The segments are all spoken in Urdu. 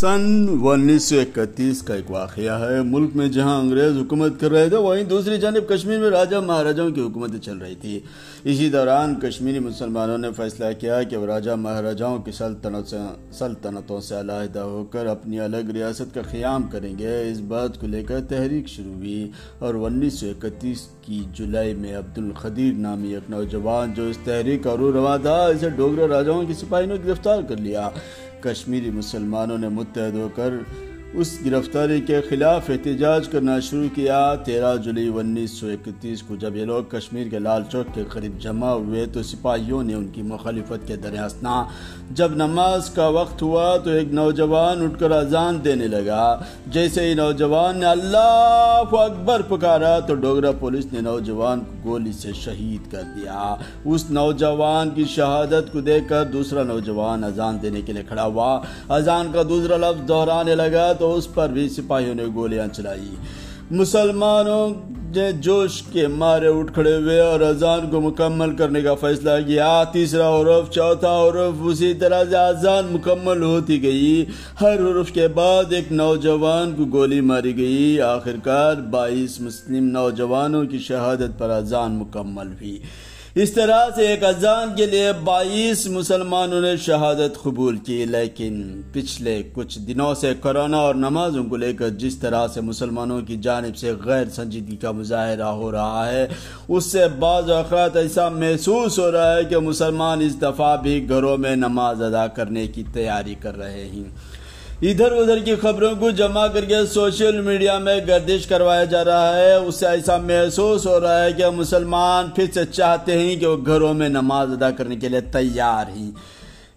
سن انیس سو اکتیس کا ایک واقعہ ہے۔ ملک میں جہاں انگریز حکومت کر رہے تھے، وہیں دوسری جانب کشمیر میں راجہ مہاراجاؤں کی حکومتیں چل رہی تھی۔ اسی دوران کشمیری مسلمانوں نے فیصلہ کیا کہ وہ راجہ مہاراجاؤں کی سلطنت سے سلطنتوں سے علیحدہ ہو کر اپنی الگ ریاست کا قیام کریں گے۔ اس بات کو لے کر تحریک شروع ہوئی اور انیس سو اکتیس کی جولائی میں عبد القدیر نامی ایک نوجوان جو اس تحریک کا رو روا تھا، اسے ڈوگرا راجاؤں کی سپاہی نے گرفتار کر لیا۔ کشمیری مسلمانوں نے متحد ہو کر اس گرفتاری کے خلاف احتجاج کرنا شروع کیا۔ تیرہ جولائی انیس سو اکتیس کو جب یہ لوگ کشمیر کے لال چوک کے قریب جمع ہوئے تو سپاہیوں نے ان کی مخالفت کے درہسنا جب نماز کا وقت ہوا تو ایک نوجوان اٹھ کر اذان دینے لگا۔ جیسے ہی نوجوان نے اللہ اکبر پکارا تو ڈوگرا پولیس نے نوجوان کو گولی سے شہید کر دیا۔ اس نوجوان کی شہادت کو دیکھ کر دوسرا نوجوان اذان دینے کے لیے کھڑا ہوا۔ اذان کا دوسرا لفظ دہرانے لگا۔ تو اس پر بھی سپاہیوں نے گولیاں چلائی۔ مسلمانوں نے جوش کے مارے اٹھ کھڑے ہوئے اور اذان کو مکمل کرنے کا فیصلہ کیا۔ تیسرا حرف چوتھا حرف اسی طرح سے اذان مکمل ہوتی گئی۔ ہر حرف کے بعد ایک نوجوان کو گولی ماری گئی۔ آخرکار بائیس مسلم نوجوانوں کی شہادت پر اذان مکمل ہوئی۔ اس طرح سے ایک اذان کے لیے بائیس مسلمانوں نے شہادت قبول کی، لیکن پچھلے کچھ دنوں سے کرونا اور نمازوں کو لے کر جس طرح سے مسلمانوں کی جانب سے غیر سنجیدگی کا مظاہرہ ہو رہا ہے، اس سے بعض اوقات ایسا محسوس ہو رہا ہے کہ مسلمان اس دفعہ بھی گھروں میں نماز ادا کرنے کی تیاری کر رہے ہیں۔ ادھر ادھر کی خبروں کو جمع کر کے سوشل میڈیا میں گردش کروایا جا رہا ہے۔ اس سے ایسا محسوس ہو رہا ہے کہ مسلمان پھر سے چاہتے ہیں کہ وہ گھروں میں نماز ادا کرنے کے لیے تیار ہیں۔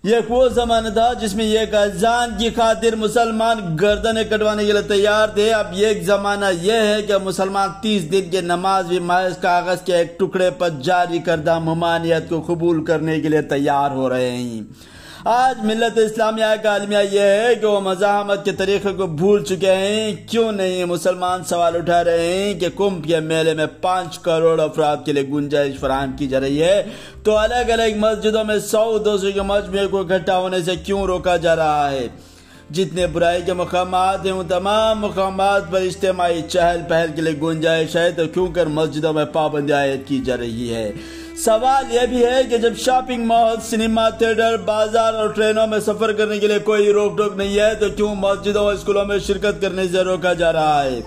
یہ وہ زمانہ تھا جس میں ایک اذان کی خاطر مسلمان گردنیں کٹوانے کے لیے تیار تھے۔ اب ایک زمانہ یہ ہے کہ مسلمان تیس دن کے نماز بھی محض کاغذ کے ایک ٹکڑے پر جاری کردہ ممانعت کو قبول کرنے کے لیے تیار ہو رہے ہیں۔ آج ملت اسلامیہ کا علمیہ یہ ہے کہ وہ مزاحمت کے طریقے کو بھول چکے ہیں۔ کیوں نہیں مسلمان سوال اٹھا رہے ہیں کہ کمبھ کے میلے میں پانچ کروڑ افراد کے لیے گنجائش فراہم کی جا رہی ہے۔ تو الگ الگ مسجدوں میں سو دو سو کے مجمعے کو اکٹھا ہونے سے کیوں روکا جا رہا ہے؟ جتنے برائی کے مقامات ہیں، ان تمام مقامات پر اجتماعی چہل پہل کے لیے گنجائش ہے۔ تو کیوں کر مسجدوں میں پابندی عائد کی جا رہی ہے؟ سوال یہ بھی ہے کہ جب شاپنگ مال، سنیما، تھیٹر، بازار اور ٹرینوں میں سفر کرنے کے لیے کوئی روک ٹوک نہیں ہے، تو کیوں مسجدوں اور اسکولوں میں شرکت کرنے سے روکا جا رہا ہے؟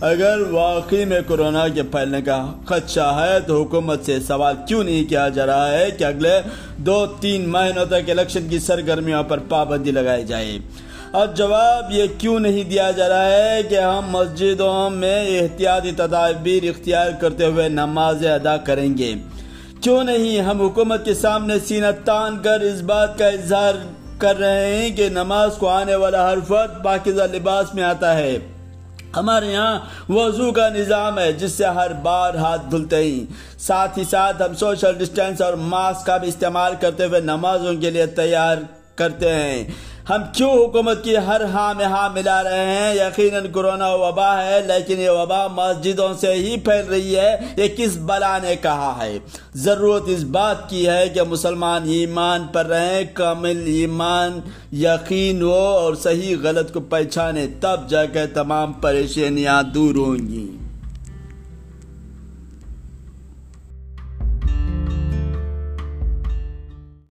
اگر واقعی میں کورونا کے پھیلنے کا خدشہ ہے، تو حکومت سے سوال کیوں نہیں کیا جا رہا ہے کہ اگلے دو تین مہینوں تک الیکشن کی سرگرمیوں پر پابندی لگائی جائے؟ اور جواب یہ کیوں نہیں دیا جا رہا ہے کہ ہم مسجدوں میں احتیاطی تدابیر اختیار کرتے ہوئے نمازیں ادا کریں گے؟ کیوں نہیں؟ ہم حکومت کے سامنے سینہ تان کر اس بات کا اظہار کر رہے ہیں کہ نماز کو آنے والا ہر فرد پاکیزہ لباس میں آتا ہے۔ ہمارے یہاں وضو کا نظام ہے، جس سے ہر بار ہاتھ دھلتے ہی۔ ساتھ ہی ساتھ ہم سوشل ڈسٹینس اور ماسک کا بھی استعمال کرتے ہوئے نمازوں کے لیے تیار کرتے ہیں۔ ہم کیوں حکومت کی ہر ہاں میں ہاں ملا رہے ہیں؟ یقیناً کرونا وبا ہے، لیکن یہ وبا مسجدوں سے ہی پھیل رہی ہے۔ یہ کس بلا نے کہا ہے؟ ضرورت اس بات کی ہے کہ مسلمان ایمان پر رہیں، کامل ایمان یقین ہو اور صحیح غلط کو پہچانے، تب جا کے تمام پریشانیاں دور ہوں گی۔